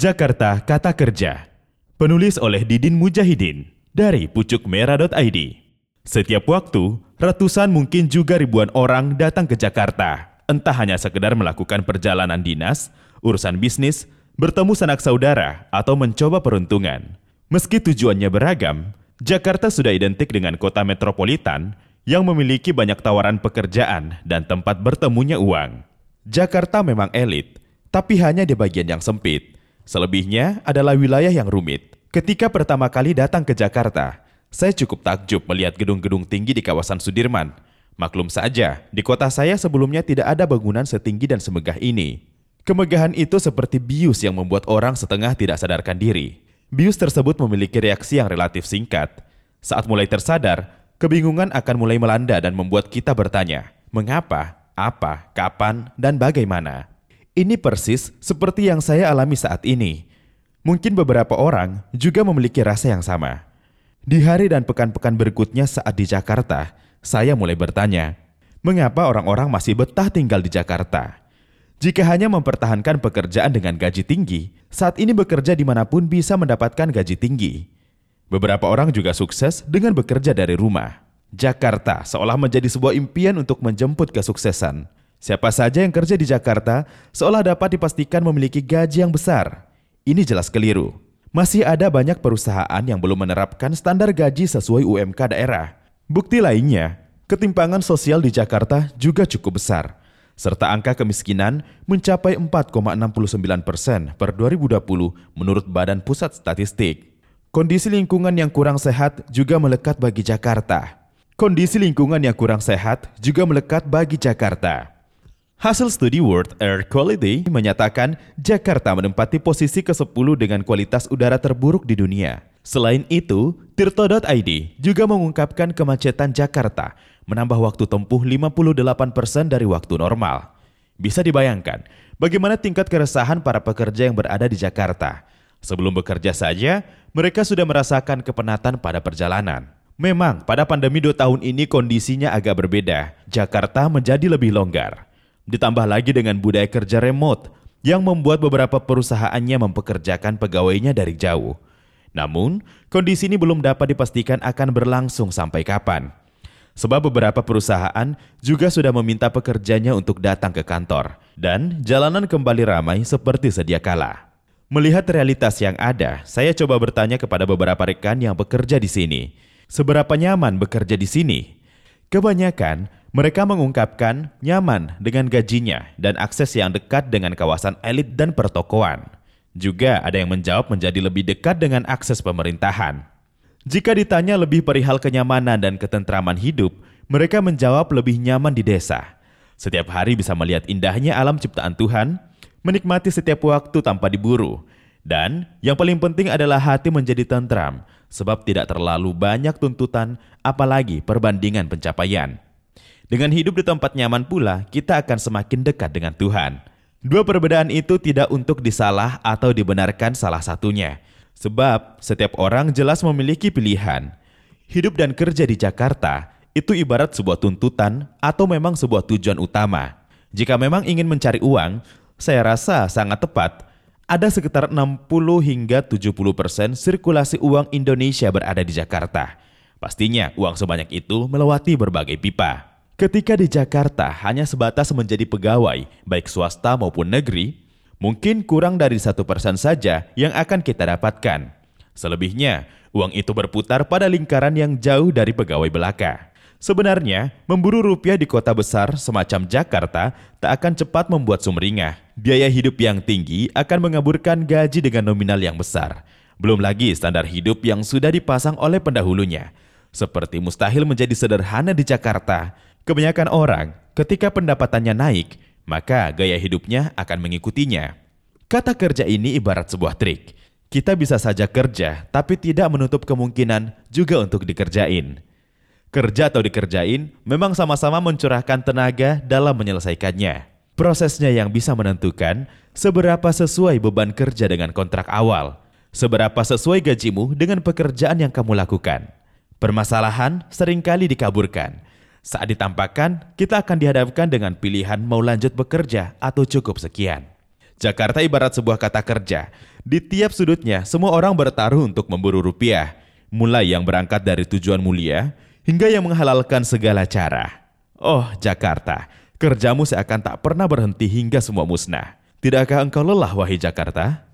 Jakarta Kata Kerja. Penulis oleh Didin Mujahidin dari pucukmerah.id. Setiap waktu, ratusan mungkin juga ribuan orang datang ke Jakarta. Entah hanya sekedar melakukan perjalanan dinas, urusan bisnis, bertemu sanak saudara, atau mencoba peruntungan. Meski tujuannya beragam, Jakarta sudah identik dengan kota metropolitan yang memiliki banyak tawaran pekerjaan dan tempat bertemunya uang. Jakarta memang elit, tapi hanya di bagian yang sempit. Selebihnya adalah wilayah yang rumit. Ketika pertama kali datang ke Jakarta, saya cukup takjub melihat gedung-gedung tinggi di kawasan Sudirman. Maklum saja, di kota saya sebelumnya tidak ada bangunan setinggi dan semegah ini. Kemegahan itu seperti bius yang membuat orang setengah tidak sadarkan diri. Bius tersebut memiliki reaksi yang relatif singkat. Saat mulai tersadar, kebingungan akan mulai melanda dan membuat kita bertanya, mengapa, apa, kapan, dan bagaimana. Ini persis seperti yang saya alami saat ini. Mungkin beberapa orang juga memiliki rasa yang sama. Di hari dan pekan-pekan berikutnya saat di Jakarta, saya mulai bertanya, mengapa orang-orang masih betah tinggal di Jakarta? Jika hanya mempertahankan pekerjaan dengan gaji tinggi, saat ini bekerja di mana pun bisa mendapatkan gaji tinggi. Beberapa orang juga sukses dengan bekerja dari rumah. Jakarta seolah menjadi sebuah impian untuk menjemput kesuksesan. Siapa saja yang kerja di Jakarta seolah dapat dipastikan memiliki gaji yang besar. Ini jelas keliru. Masih ada banyak perusahaan yang belum menerapkan standar gaji sesuai UMK daerah. Bukti lainnya, ketimpangan sosial di Jakarta juga cukup besar, serta angka kemiskinan mencapai 4,69 persen per 2020 menurut Badan Pusat Statistik. Kondisi lingkungan yang kurang sehat juga melekat bagi Jakarta. Kondisi lingkungan yang kurang sehat juga melekat bagi Jakarta. Hasil studi World Air Quality menyatakan Jakarta menempati posisi ke-10 dengan kualitas udara terburuk di dunia. Selain itu, Tirto.id juga mengungkapkan kemacetan Jakarta menambah waktu tempuh 58% dari waktu normal. Bisa dibayangkan bagaimana tingkat keresahan para pekerja yang berada di Jakarta. Sebelum bekerja saja, mereka sudah merasakan kepenatan pada perjalanan. Memang, pada pandemi dua tahun ini kondisinya agak berbeda. Jakarta menjadi lebih longgar. Ditambah lagi dengan budaya kerja remote yang membuat beberapa perusahaannya mempekerjakan pegawainya dari jauh. Namun, kondisi ini belum dapat dipastikan akan berlangsung sampai kapan. Sebab beberapa perusahaan juga sudah meminta pekerjanya untuk datang ke kantor dan jalanan kembali ramai seperti sedia kala. Melihat realitas yang ada, saya coba bertanya kepada beberapa rekan yang bekerja di sini, seberapa nyaman bekerja di sini? Kebanyakan mereka mengungkapkan nyaman dengan gajinya dan akses yang dekat dengan kawasan elit dan pertokoan. Juga ada yang menjawab menjadi lebih dekat dengan akses pemerintahan. Jika ditanya lebih perihal kenyamanan dan ketentraman hidup, mereka menjawab lebih nyaman di desa. Setiap hari bisa melihat indahnya alam ciptaan Tuhan, menikmati setiap waktu tanpa diburu, dan yang paling penting adalah hati menjadi tentram, sebab tidak terlalu banyak tuntutan, apalagi perbandingan pencapaian. Dengan hidup di tempat nyaman pula, kita akan semakin dekat dengan Tuhan. Dua perbedaan itu tidak untuk disalah atau dibenarkan salah satunya. Sebab setiap orang jelas memiliki pilihan. Hidup dan kerja di Jakarta itu ibarat sebuah tuntutan atau memang sebuah tujuan utama. Jika memang ingin mencari uang, saya rasa sangat tepat. Ada sekitar 60 hingga 70 persen sirkulasi uang Indonesia berada di Jakarta. Pastinya uang sebanyak itu melewati berbagai pipa. Ketika di Jakarta hanya sebatas menjadi pegawai, baik swasta maupun negeri, mungkin kurang dari satu persen saja yang akan kita dapatkan. Selebihnya, uang itu berputar pada lingkaran yang jauh dari pegawai belaka. Sebenarnya, memburu rupiah di kota besar semacam Jakarta tak akan cepat membuat sumringah. Biaya hidup yang tinggi akan mengaburkan gaji dengan nominal yang besar. Belum lagi standar hidup yang sudah dipasang oleh pendahulunya. Seperti mustahil menjadi sederhana di Jakarta, Kebanyakan orang, ketika pendapatannya naik, maka gaya hidupnya akan mengikutinya. Kata kerja ini ibarat sebuah trik. Kita bisa saja kerja, tapi tidak menutup kemungkinan juga untuk dikerjain. Kerja atau dikerjain memang sama-sama mencurahkan tenaga dalam menyelesaikannya. Prosesnya yang bisa menentukan seberapa sesuai beban kerja dengan kontrak awal, seberapa sesuai gajimu dengan pekerjaan yang kamu lakukan. Permasalahan sering kali dikaburkan, saat ditampakkan, kita akan dihadapkan dengan pilihan mau lanjut bekerja atau cukup sekian. Jakarta ibarat sebuah kata kerja. Di tiap sudutnya, semua orang bertaruh untuk memburu rupiah. Mulai yang berangkat dari tujuan mulia, hingga yang menghalalkan segala cara. Oh, Jakarta, kerjamu seakan tak pernah berhenti hingga semua musnah. Tidakkah engkau lelah, wahai Jakarta?